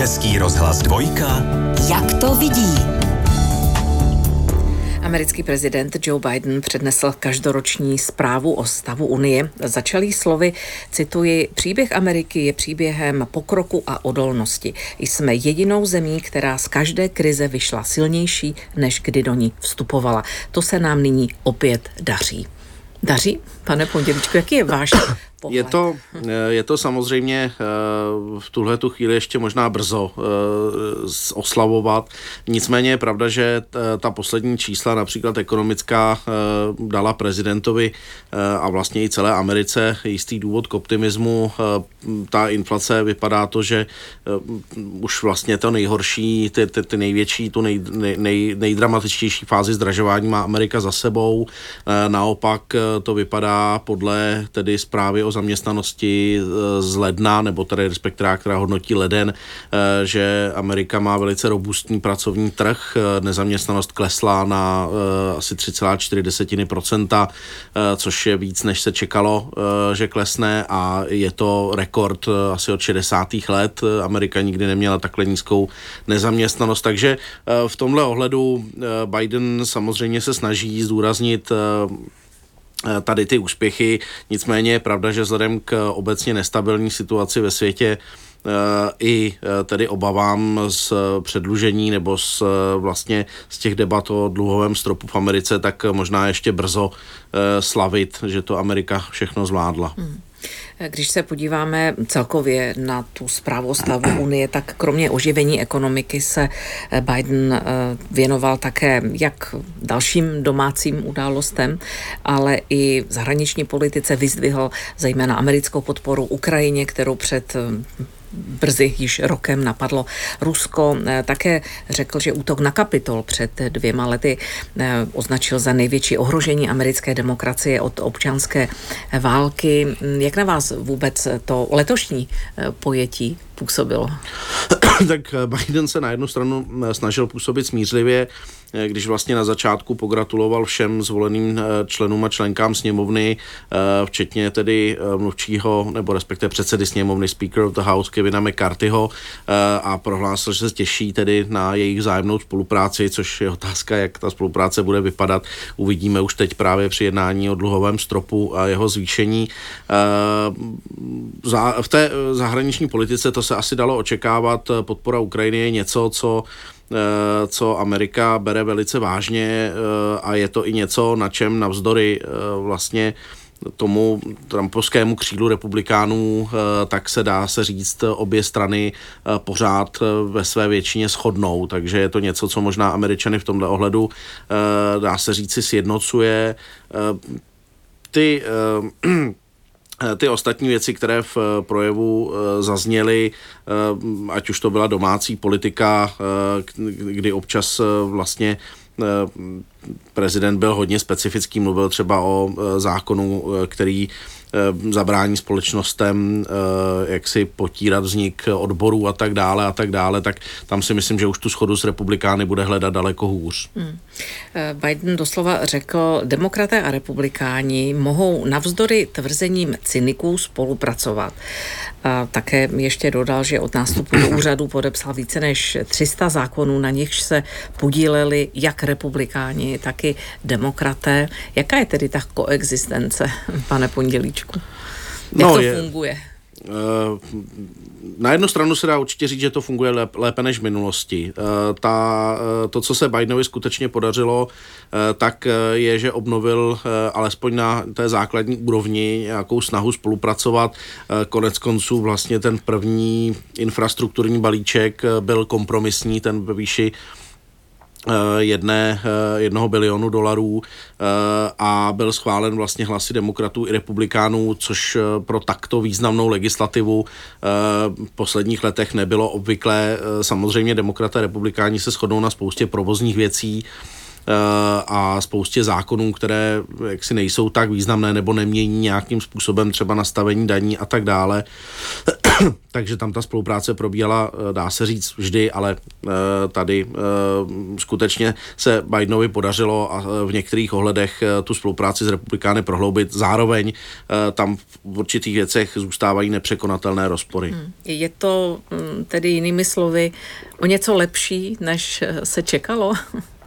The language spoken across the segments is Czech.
Český rozhlas dvojka. Jak to vidí? Americký prezident Joe Biden přednesl každoroční zprávu o stavu Unie. Začalý slovy, cituji, příběh Ameriky je příběhem pokroku a odolnosti. Jsme jedinou zemí, která z každé krize vyšla silnější, než kdy do ní vstupovala. To se nám nyní opět daří. Daří? Pane Pondělíčku, jaký je váš pohled. Je to, eh, je to samozřejmě eh, v tuhle tu chvíli ještě možná brzo eh, oslavovat. Nicméně je pravda, že ta poslední čísla, například ekonomická, dala prezidentovi a vlastně i celé Americe jistý důvod k optimismu. Ta inflace vypadá to, že už vlastně to nejhorší, ty, ty, ty největší, tu nej, nej, nejdramatičtější fázi zdražování má Amerika za sebou. Naopak to vypadá podle tedy zprávy o zaměstnanosti eh, z ledna, nebo tedy respektive, která hodnotí leden, eh, že Amerika má velice robustní pracovní trh, eh, nezaměstnanost klesla na asi 3,4%, což je víc, než se čekalo, že klesne a je to rekord asi od 60. let. Amerika nikdy neměla takhle nízkou nezaměstnanost, takže v tomhle ohledu Biden samozřejmě se snaží zdůraznit tady ty úspěchy. Nicméně je pravda, že vzhledem k obecně nestabilní situaci ve světě eh, i eh, tedy obavám z předlužení nebo z vlastně z těch debat o dluhovém stropu v Americe, tak možná ještě brzo slavit, že to Amerika všechno zvládla. Hmm. Když se podíváme celkově na tu zprávu o stavu Unie, tak kromě oživení ekonomiky se Biden eh, věnoval také jak dalším domácím událostem, ale i zahraniční politice vyzdvihl zejména americkou podporu Ukrajině, kterou před eh, brzy již rokem napadlo Rusko. Eh, také řekl, že útok na Kapitol před dvěma lety eh, označil za největší ohrožení americké demokracie od občanské války. Mm, jak na vás vůbec to letošní eh, pojetí působilo? tak Biden se na jednu stranu snažil působit smířlivě, Eh, když vlastně na začátku pogratuloval všem zvoleným eh, členům a členkám sněmovny, eh, včetně tedy mluvčího, nebo respektive předsedy sněmovny Speaker of the House Kevina McCarthyho a prohlásil, že se těší tedy na jejich vzájemnou spolupráci, což je otázka, jak ta spolupráce bude vypadat. Uvidíme už teď právě při jednání o dluhovém stropu a jeho zvýšení. V té zahraniční politice to se asi dalo očekávat. Podpora Ukrajiny je něco, co Eh, co Amerika bere velice vážně eh, a je to i něco, na čem navzdory eh, vlastně tomu trumpovskému křídlu republikánů, tak se dá se říct, obě strany pořád ve své většině shodnou, takže je to něco, co možná američany v tomhle ohledu, dá se říct, si sjednocuje. Ty Eh, ty ostatní věci, které v eh, projevu eh, zazněly, ať už to byla domácí politika, kdy občas vlastně prezident byl hodně specifický, mluvil třeba o zákonu, který Eh, zabrání společnostem eh, jak si potírat vznik odborů a tak dále a tak dále, tak tam si myslím, že už tu schodu s republikány bude hledat daleko hůř. Hmm. Biden doslova řekl, demokraté a republikáni mohou navzdory tvrzením cyniků spolupracovat. A také ještě dodal, že od nástupu do úřadu podepsal více než 300 zákonů, na nichž se podíleli jak republikáni, tak i demokraté. Jaká je tedy ta koexistence, pane Pondělíčku? Jak no, to je, funguje? Eh, na jednu stranu se dá určitě říct, že to funguje lépe než v minulosti. Eh, ta, eh, to, co se Bidenovi skutečně podařilo, tak je, že obnovil alespoň na té základní úrovni nějakou snahu spolupracovat. Konec konců vlastně ten první infrastrukturní balíček byl kompromisní, ten ve výši jedné, eh, jednoho bilionu dolarů eh, a byl schválen vlastně hlasy demokratů i republikánů, což pro takto významnou legislativu v posledních letech nebylo obvyklé. Samozřejmě demokraté a republikáni se shodnou na spoustě provozních věcí, a spoustě zákonů, které jaksi nejsou tak významné nebo nemění nějakým způsobem třeba nastavení daní a tak dále. Takže tam ta spolupráce probíhala, dá se říct, vždy, ale tady skutečně se Bidenovi podařilo a v některých ohledech tu spolupráci s republikány prohloubit. Zároveň tam v určitých věcech zůstávají nepřekonatelné rozpory. Hmm. Je to mm, tedy jinými slovy o něco lepší, než se čekalo?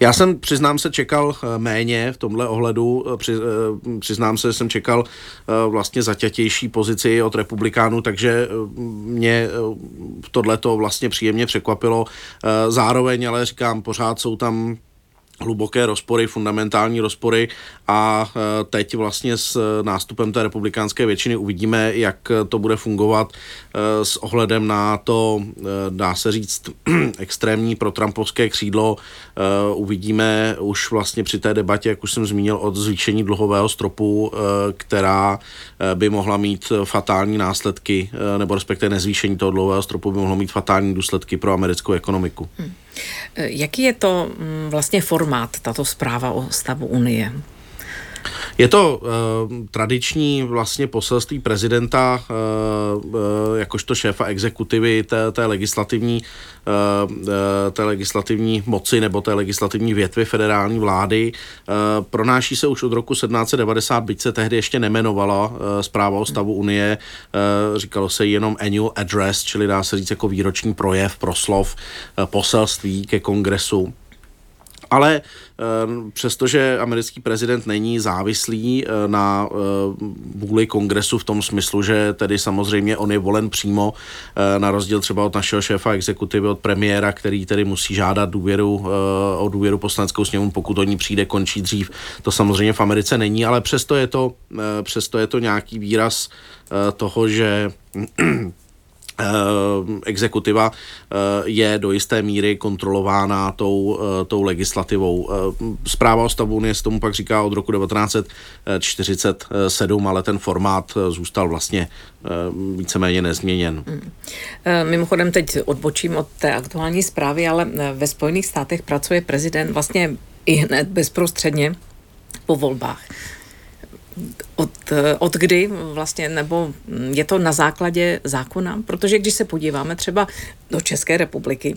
Já jsem, přiznám se, čekal eh, méně v tomhle ohledu. Eh, při, eh, přiznám se, že jsem čekal vlastně zaťatější pozici od republikánů, takže mě tohleto vlastně příjemně překvapilo. Zároveň ale říkám, pořád jsou tam hluboké rozpory, fundamentální rozpory a e, teď vlastně s nástupem té republikánské většiny uvidíme, jak to bude fungovat e, s ohledem na to, e, dá se říct, extrémní pro Trumpovské křídlo. Uvidíme už vlastně při té debatě, jak už jsem zmínil, od zvýšení dluhového stropu, která by mohla mít fatální následky, nebo respektive nezvýšení toho dluhového stropu by mohlo mít fatální důsledky pro americkou ekonomiku. Hmm. Jaký je to mm, vlastně formát, tato zpráva o stavu Unie? Je to uh, tradiční vlastně poselství prezidenta uh, uh, jakožto šéfa exekutivy té, té legislativní uh, uh, té legislativní moci nebo té legislativní větvy federální vlády. Uh, pronáší se už od roku 1790, byť se tehdy ještě nemenovala uh, zpráva o stavu Unie, uh, říkalo se jenom annual address, čili dá se říct jako výroční projev, proslov, uh, poselství ke kongresu. Ale eh, přestože americký prezident není závislý eh, na eh, vůli kongresu v tom smyslu, že tedy samozřejmě on je volen přímo, na rozdíl třeba od našeho šéfa exekutivy, od premiéra, který tedy musí žádat důvěru o důvěru poslaneckou sněmu, pokud o ní přijde, končí dřív. To samozřejmě v Americe není, ale přesto je to, přesto je to nějaký výraz toho, že Eh, exekutiva eh, je do jisté míry kontrolována tou, eh, tou legislativou. Zpráva o stavu Unie se tomu pak říká od roku 1947, ale ten formát zůstal vlastně víceméně nezměněn. Hmm. Mimochodem teď odbočím od té aktuální zprávy, ale ve Spojených státech pracuje prezident vlastně i hned bezprostředně po volbách od, od kdy vlastně, nebo je to na základě zákona? Protože když se podíváme třeba do České republiky,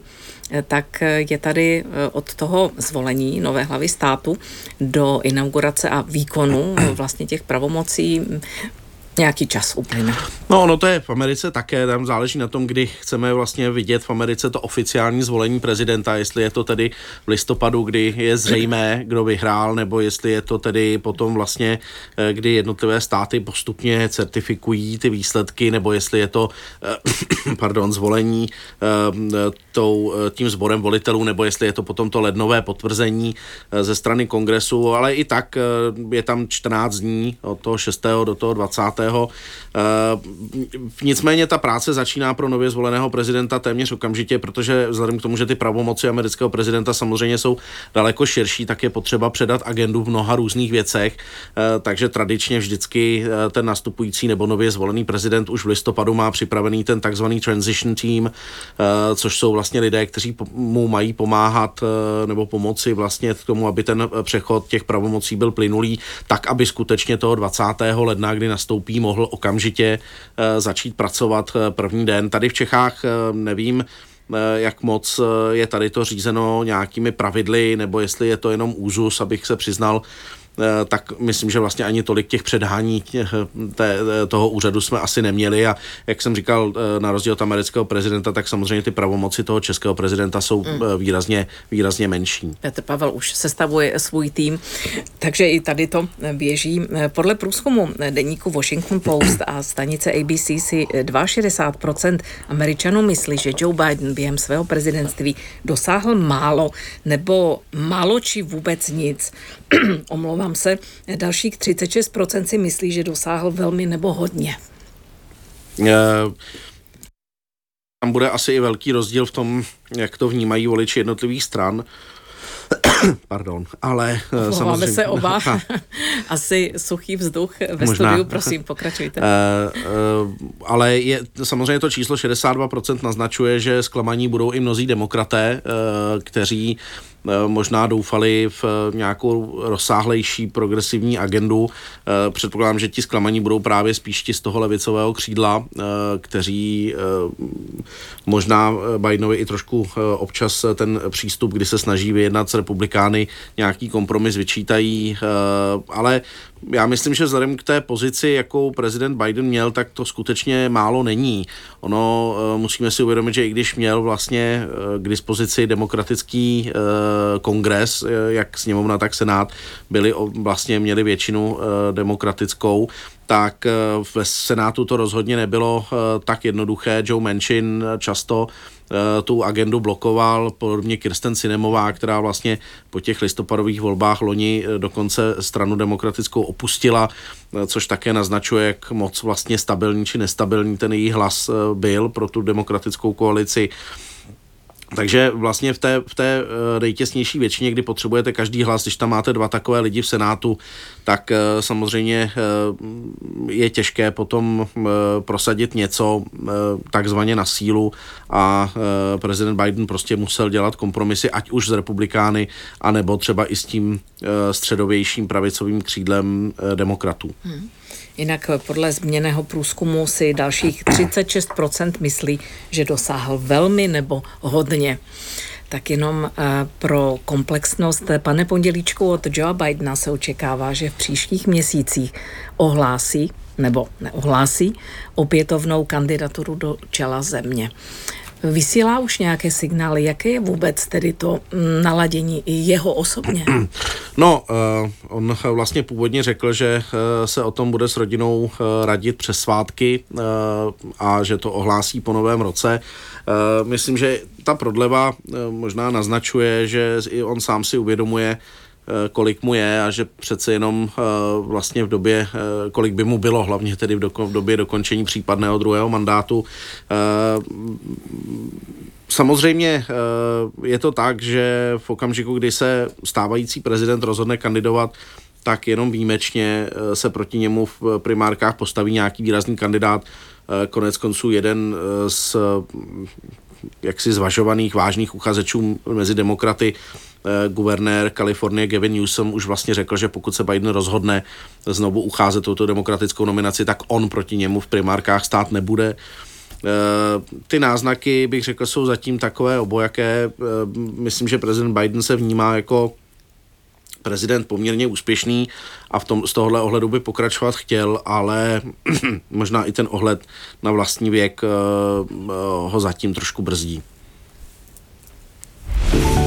tak je tady od toho zvolení nové hlavy státu do inaugurace a výkonu vlastně těch pravomocí nějaký čas uplyne. No, no to je v Americe také, tam záleží na tom, kdy chceme vlastně vidět v Americe to oficiální zvolení prezidenta, jestli je to tedy v listopadu, kdy je zřejmé, kdo vyhrál, nebo jestli je to tedy potom vlastně, eh, kdy jednotlivé státy postupně certifikují ty výsledky, nebo jestli je to, eh, pardon, zvolení eh, tou, tím sborem volitelů, nebo jestli je to potom to lednové potvrzení ze strany kongresu, ale i tak je tam 14 dní od toho 6. do toho 20 Uh, nicméně ta práce začíná pro nově zvoleného prezidenta téměř okamžitě, protože vzhledem k tomu, že ty pravomoci amerického prezidenta samozřejmě jsou daleko širší, tak je potřeba předat agendu v mnoha různých věcech, takže tradičně vždycky ten nastupující nebo nově zvolený prezident už v listopadu má připravený ten takzvaný transition team, což jsou vlastně lidé, kteří mu mají pomáhat nebo pomoci vlastně k tomu, aby ten přechod těch pravomocí byl plynulý, tak aby skutečně toho 20. ledna, kdy nastoupí mohl okamžitě eh, začít pracovat eh, první den. Tady v Čechách eh, nevím, jak moc je tady to řízeno nějakými pravidly, nebo jestli je to jenom úzus, abych se přiznal, Eh, tak myslím, že vlastně ani tolik těch předhání těch, té, toho úřadu jsme asi neměli a jak jsem říkal, eh, na rozdíl od amerického prezidenta, tak samozřejmě ty pravomoci toho českého prezidenta jsou mm. výrazně, výrazně menší. Petr Pavel už sestavuje svůj tým, takže i tady to běží. Podle průzkumu deníku Washington Post a stanice ABC si 62% Američanů myslí, že Joe Biden během svého prezidentství dosáhl málo nebo málo či vůbec nic. Omlouvám se, dalších 36% si myslí, že dosáhl velmi nebo hodně. Uh tam bude asi i velký rozdíl v tom, jak to vnímají voliči jednotlivých stran. Pardon, ale eh, Voláme samozřejmě... se oba. Asi suchý vzduch ve Možná. studiu, prosím, pokračujte. Uh, uh, ale je, samozřejmě to číslo 62% naznačuje, že zklamaní budou i mnozí demokraté, uh, kteří možná doufali v nějakou rozsáhlejší progresivní agendu. Předpokládám, že ti zklamaní budou právě spíš ti z toho levicového křídla, kteří možná Bidenovi i trošku občas ten přístup, kdy se snaží vyjednat s republikány, nějaký kompromis vyčítají, ale já myslím, že vzhledem k té pozici, jakou prezident Biden měl, tak to skutečně málo není. Ono musíme si uvědomit, že i když měl vlastně k dispozici demokratický kongres, jak sněmovna, tak senát, byli vlastně měli většinu demokratickou, tak v Senátu to rozhodně nebylo tak jednoduché. Joe Manchin často Eh, tu agendu blokoval, podobně Kirsten Cinemová, která vlastně po těch listopadových volbách loni eh, dokonce stranu demokratickou opustila, eh, což také naznačuje, jak moc vlastně stabilní či nestabilní ten její hlas byl pro tu demokratickou koalici. Takže vlastně v té, v té eh, nejtěsnější většině, kdy potřebujete každý hlas, když tam máte dva takové lidi v Senátu, tak eh, samozřejmě eh, je těžké potom prosadit něco takzvaně na sílu a prezident Biden prostě musel dělat kompromisy, ať už s republikány, anebo třeba i s tím středovějším pravicovým křídlem demokratů. Hmm. Jinak podle změněného průzkumu si dalších 36% myslí, že dosáhl velmi nebo hodně. Tak jenom eh, pro komplexnost, pane Pondělíčku, od Joe Bidena se očekává, že v příštích měsících ohlásí nebo neohlásí opětovnou kandidaturu do čela země. Vysílá už nějaké signály, jaké je vůbec tedy to naladění i jeho osobně? No, uh, on vlastně původně řekl, že uh, se o tom bude s rodinou uh, radit přes svátky a že to ohlásí po novém roce. Myslím, že ta prodleva možná naznačuje, že i on sám si uvědomuje, Eh, kolik mu je a že přece jenom eh, vlastně v době, eh, kolik by mu bylo, hlavně tedy v době dokončení případného druhého mandátu. Samozřejmě je to tak, že v okamžiku, kdy se stávající prezident rozhodne kandidovat, tak jenom výjimečně se proti němu v primárkách postaví nějaký výrazný kandidát. Konec konců jeden z jaksi zvažovaných vážných uchazečů mezi demokraty Eh, guvernér Kalifornie Gavin Newsom už vlastně řekl, že pokud se Biden rozhodne znovu ucházet touto demokratickou nominaci, tak on proti němu v primárkách stát nebude. Eh, ty náznaky, bych řekl, jsou zatím takové obojaké. Eh, myslím, že prezident Biden se vnímá jako prezident poměrně úspěšný a v tom, z tohohle ohledu by pokračovat chtěl, ale možná i ten ohled na vlastní věk ho zatím trošku brzdí.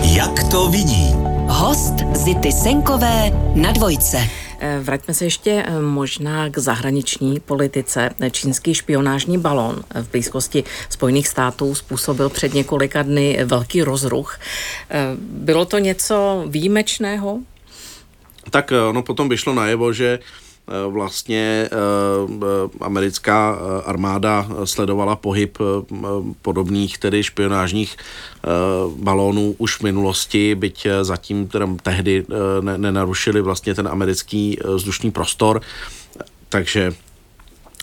Jak to vidí? Host Zity Senkové na dvojce. Eh, vraťme se ještě eh, možná k zahraniční politice. Čínský špionážní balon v blízkosti Spojených států způsobil před několika dny velký rozruch. Eh, bylo to něco výjimečného? Tak ono potom vyšlo najevo, že Eh, vlastně eh, americká eh, armáda sledovala pohyb podobných tedy špionážních balónů už v minulosti, byť zatím teda tehdy nenarušili vlastně ten americký vzdušný prostor, takže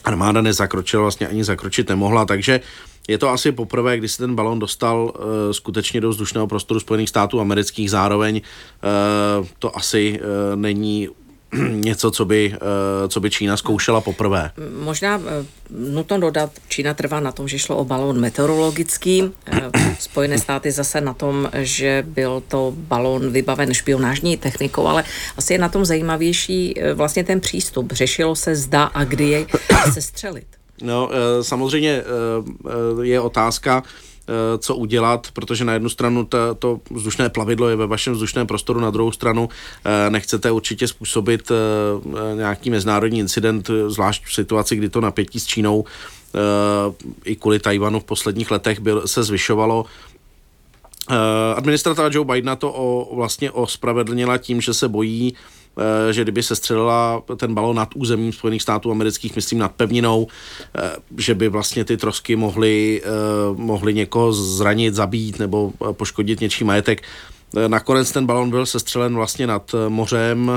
armáda nezakročila, vlastně ani zakročit nemohla, takže je to asi poprvé, kdy se ten balon dostal uh, skutečně do vzdušného prostoru Spojených států amerických. Zároveň uh, to asi uh, není něco, co by, co by Čína zkoušela poprvé. Možná nutno dodat, Čína trvá na tom, že šlo o balón meteorologický. Spojené státy zase na tom, že byl to balón vybaven špionážní technikou, ale asi je na tom zajímavější vlastně ten přístup. Řešilo se zda a kdy je se střelit. No, samozřejmě je otázka, Eh, co udělat, protože na jednu stranu to, to vzdušné plavidlo je ve vašem vzdušném prostoru, na druhou stranu eh, nechcete určitě způsobit eh, nějaký mezinárodní incident, zvlášť v situaci, kdy to napětí s Čínou i kvůli Tajvanu v posledních letech byl, se zvyšovalo. Administrativa Joe Bidena to o, vlastně ospravedlnila tím, že se bojí Eh, že kdyby se střelila ten balon nad územím Spojených států amerických, myslím nad pevninou, eh, že by vlastně ty trosky mohly, eh, mohly někoho zranit, zabít nebo poškodit něčí majetek. Nakonec ten balon byl sestřelen vlastně nad mořem,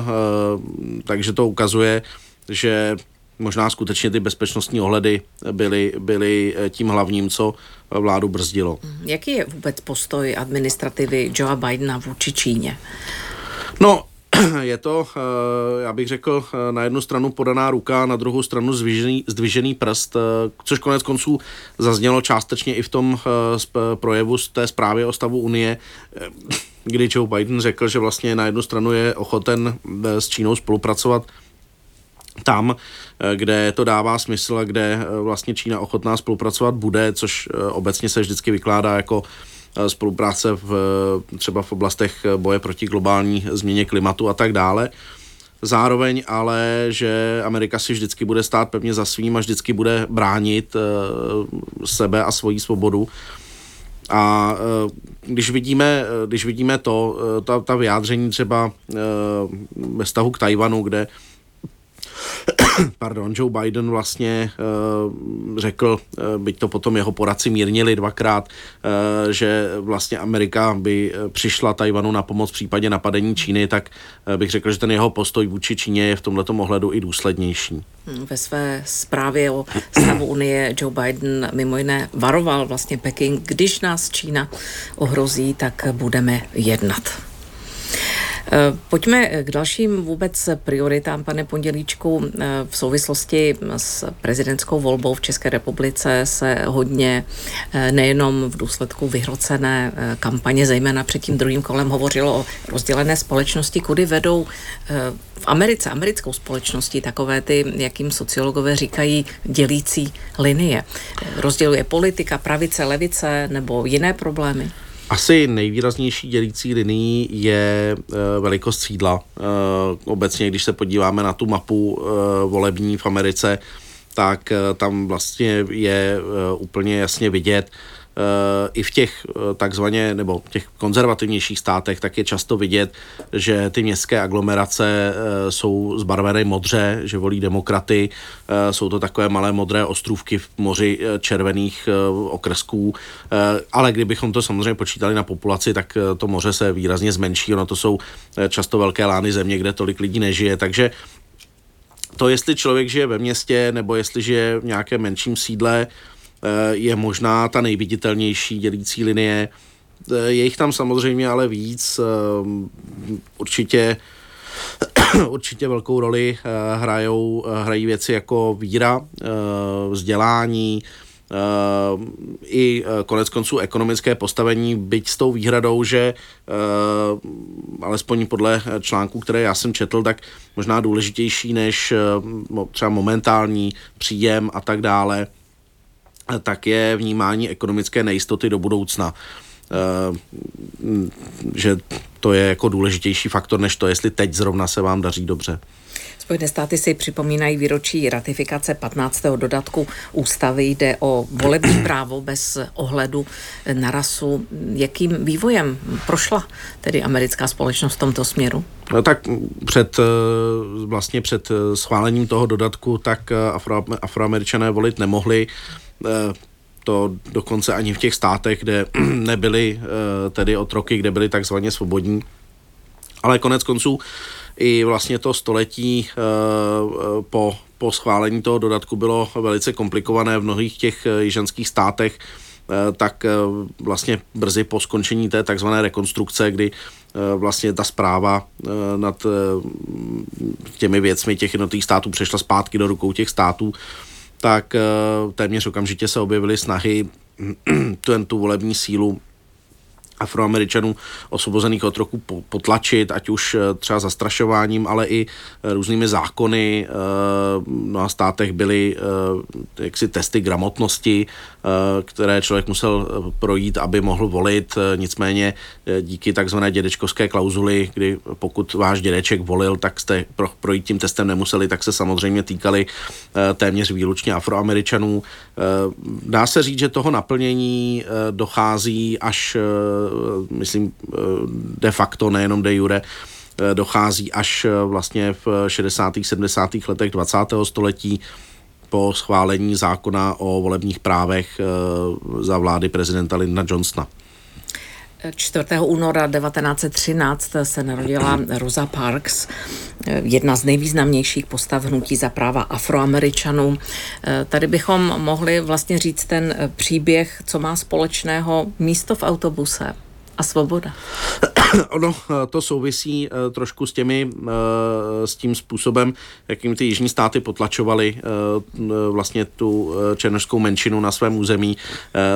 takže to ukazuje, že možná skutečně ty bezpečnostní ohledy byly, byly tím hlavním, co vládu brzdilo. Jaký je vůbec postoj administrativy Joea Bidena vůči Číně? No, je to, eh, já bych řekl, eh, na jednu stranu podaná ruka, na druhou stranu zdvižený, zdvižený prst, eh, což konec konců zaznělo částečně i v tom projevu z té zprávy o stavu Unie, kdy Joe Biden řekl, že vlastně na jednu stranu je ochoten s Čínou spolupracovat tam, kde to dává smysl a kde vlastně Čína ochotná spolupracovat bude, což obecně se vždycky vykládá jako Eh, spolupráce v, třeba v oblastech boje proti globální změně klimatu a tak dále. Zároveň ale, že Amerika si vždycky bude stát pevně za svým a vždycky bude bránit sebe a svoji svobodu. A když vidíme, když vidíme to, ta, ta vyjádření třeba ve vztahu k Tajvanu, kde pardon, Joe Biden vlastně uh, řekl, uh, byť to potom jeho poradci mírnili dvakrát, uh, že vlastně Amerika by přišla Tajvanu na pomoc v případě napadení Číny, tak uh, bych řekl, že ten jeho postoj vůči Číně je v tomto ohledu i důslednější. Hmm, ve své zprávě o stavu Unie Joe Biden mimo jiné varoval vlastně Peking, když nás Čína ohrozí, tak budeme jednat. Eh, pojďme k dalším vůbec prioritám, pane Pondělíčku. Eh, v souvislosti s prezidentskou volbou v České republice se hodně eh, nejenom v důsledku vyhrocené kampaně, zejména před tím druhým kolem hovořilo o rozdělené společnosti, kudy vedou v Americe, americkou společnosti, takové ty, jakým sociologové říkají, dělící linie. Rozděluje politika, pravice, levice nebo jiné problémy? Asi nejvýraznější dělící linií je e, velikost sídla. E, obecně, když se podíváme na tu mapu e, volební v Americe, tak tam vlastně je úplně jasně vidět, i v těch eh, takzvaně, nebo těch konzervativnějších státech, tak je často vidět, že ty městské aglomerace eh, jsou zbarvené modře, že volí demokraty, eh, jsou to takové malé modré ostrůvky v moři červených okrsků, ale kdybychom to samozřejmě počítali na populaci, tak to moře se výrazně zmenší, ono to jsou často velké lány země, kde tolik lidí nežije, takže to, jestli člověk žije ve městě nebo jestli žije v nějakém menším sídle, Eh, je možná ta nejviditelnější dělící linie. Eh, je jich tam samozřejmě ale víc. Eh, určitě určitě velkou roli hrajou, hrají věci jako víra, vzdělání, i konec konců ekonomické postavení, byť s tou výhradou, že alespoň podle článků, které já jsem četl, tak možná důležitější než třeba momentální příjem a tak dále, tak je vnímání ekonomické nejistoty do budoucna. Eh, že to je jako důležitější faktor, než to, jestli teď zrovna se vám daří dobře. Spojené státy si připomínají výročí ratifikace 15. dodatku ústavy. Jde o volební právo bez ohledu na rasu. Jakým vývojem prošla tedy americká společnost v tomto směru? No tak před, eh, vlastně před schválením toho dodatku tak afro, afroameričané volit nemohli. Eh, to dokonce ani v těch státech, kde nebyly eh, tedy otroky, kde byly takzvaně svobodní. Ale konec konců i vlastně to století eh, po, po schválení toho dodatku bylo velice komplikované v mnohých těch jižanských státech, tak vlastně brzy po skončení té takzvané rekonstrukce, kdy vlastně ta zpráva nad těmi věcmi těch jednotlivých států přešla zpátky do rukou těch států, tak eh, téměř okamžitě se objevily snahy tu, tu volební sílu afroameričanů osvobozených od roku potlačit, ať už eh, třeba zastrašováním, ale i eh, různými zákony. No a státech byly jaksi testy gramotnosti, které člověk musel projít, aby mohl volit. Nicméně díky takzvané dědečkovské klauzuly, kdy pokud váš dědeček volil, tak jste projít tím testem nemuseli, tak se samozřejmě týkali téměř výlučně afroameričanů. Dá se říct, že toho naplnění dochází až Eh, myslím eh, de facto, nejenom de jure, eh, dochází až vlastně v 60. 70. letech 20. století po schválení zákona o volebních právech za vlády prezidenta Lyndona Johnsona. 4. února 1913 se narodila Rosa Parks, jedna z nejvýznamnějších postav hnutí za práva afroameričanů. Tady bychom mohli vlastně říct ten příběh, co má společného místo v autobuse a svoboda. ono eh, to souvisí eh, trošku s těmi, eh, s tím způsobem, jakým ty jižní státy potlačovaly vlastně tu černožskou menšinu na svém území.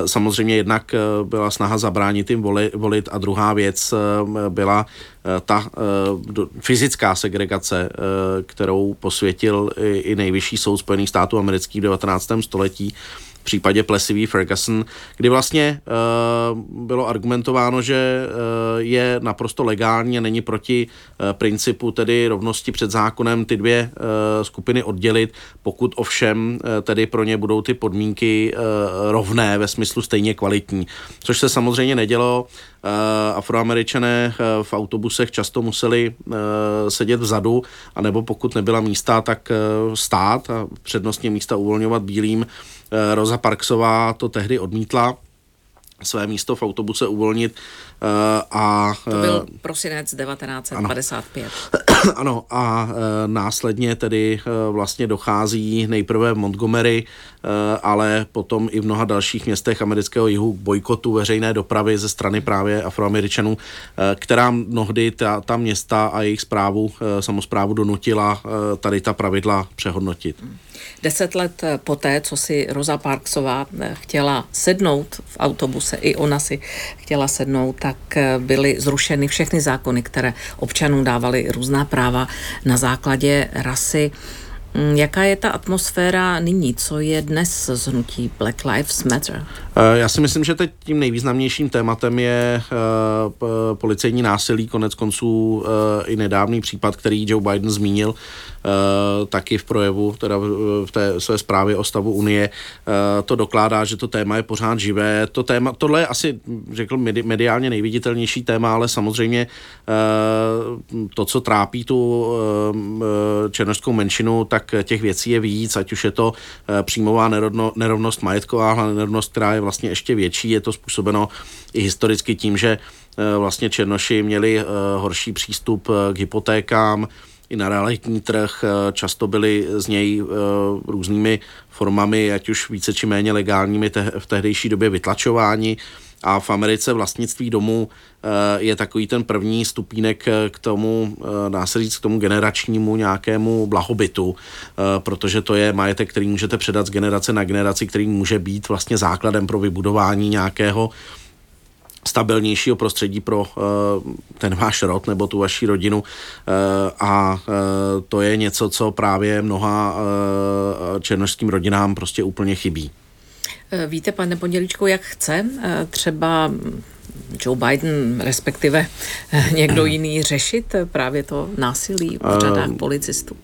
Samozřejmě jednak byla snaha zabránit jim volit a druhá věc byla ta fyzická segregace, kterou posvětil i nejvyšší soud Spojených států amerických v 19. století v případě Plessy Ferguson, kdy vlastně uh, bylo argumentováno, že uh, je naprosto legální a není proti uh, principu tedy rovnosti před zákonem ty dvě uh, skupiny oddělit, pokud ovšem uh, tedy pro ně budou ty podmínky uh, rovné ve smyslu stejně kvalitní. Což se samozřejmě nedělo. Uh, afroameričané uh, v autobusech často museli uh, sedět vzadu, anebo pokud nebyla místa, tak uh, stát a přednostně místa uvolňovat bílým. Eh, Rosa Parksová to tehdy odmítla své místo v autobuse uvolnit eh, a... To byl eh, prosinec 1955. Ano, ano a následně tedy vlastně dochází nejprve v Montgomery, ale potom i v mnoha dalších městech amerického jihu k bojkotu veřejné dopravy ze strany právě afroameričanů, která mnohdy ta, ta města a jejich zprávu, samozprávu donutila tady ta pravidla přehodnotit. Hmm. Deset let poté, co si Rosa Parksová eh, chtěla sednout v autobuse, i ona si chtěla sednout, tak eh, byly zrušeny všechny zákony, které občanům dávaly různá práva na základě rasy. Mm, jaká je ta atmosféra nyní? Co je dnes z hnutí Black Lives Matter? Eh, já si myslím, že teď tím nejvýznamnějším tématem je uh, policejní násilí, konec konců uh, i nedávný případ, který Joe Biden zmínil taky v projevu, teda v té své zprávě o stavu Unie. To dokládá, že to téma je pořád živé. To téma, tohle je asi, řekl, mediálně nejviditelnější téma, ale samozřejmě to, co trápí tu černožskou menšinu, tak těch věcí je víc, ať už je to příjmová nerovnost majetková, nerovnost, která je vlastně ještě větší. Je to způsobeno i historicky tím, že eh, vlastně Černoši měli eh, horší přístup eh, k hypotékám, i na realitní trh, často byli z něj různými formami, ať už více či méně legálními, v tehdejší době vytlačováni. A v Americe vlastnictví domů je takový ten první stupínek k tomu, dá se říct, k tomu generačnímu nějakému blahobytu, protože to je majetek, který můžete předat z generace na generaci, který může být vlastně základem pro vybudování nějakého stabilnějšího prostředí pro uh, ten váš rod nebo tu vaši rodinu uh, a uh, to je něco, co právě mnoha černožským rodinám prostě úplně chybí. Víte, pane Pondělíčko, jak chce třeba Joe Biden, respektive někdo jiný řešit právě to násilí v řadách policistů?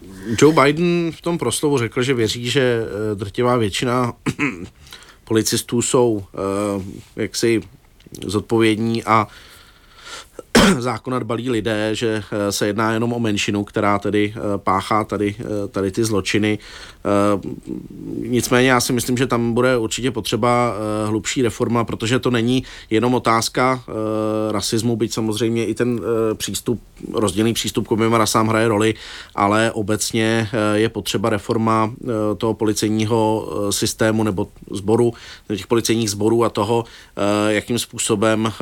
Joe Biden v tom proslovu řekl, že věří, že drtivá většina policistů jsou jaksi zodpovědní a zákona dbalí lidé, že eh, se jedná jenom o menšinu, která tedy eh, páchá tady, eh, tady ty zločiny. Nicméně já si myslím, že tam bude určitě potřeba hlubší reforma, protože to není jenom otázka rasismu, byť samozřejmě i ten přístup, rozdělený přístup k oběma rasám hraje roli, ale obecně je potřeba reforma toho policejního systému nebo sboru, těch policejních sborů a toho, jakým způsobem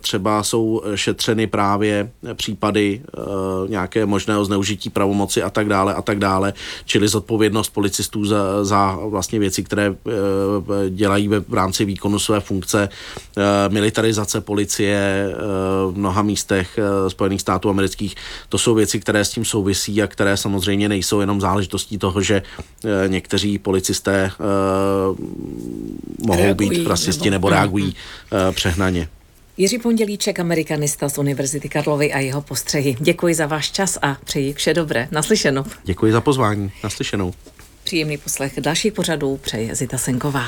třeba jsou šetřeny vyšetřeny právě případy e, nějaké možného zneužití pravomoci a tak dále a tak dále, čili zodpovědnost policistů za, za vlastně věci, které e, dělají v rámci výkonu své funkce, e, militarizace policie e, v mnoha místech e, Spojených států amerických, to jsou věci, které s tím souvisí a které samozřejmě nejsou jenom záležitostí toho, že e, někteří policisté e, mohou reagují, být rasisti nebo, nebo reagují e, přehnaně. Jiří Pondělíček, amerikanista z Univerzity Karlovy a jeho postřehy. Děkuji za váš čas a přeji vše dobré. Naslyšenou. Děkuji za pozvání. Naslyšenou. Příjemný poslech dalších pořadů přeje Zita Senková.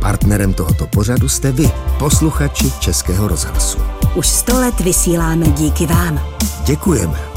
Partnerem tohoto pořadu jste vy, posluchači Českého rozhlasu. Už sto let vysíláme díky vám. Děkujeme.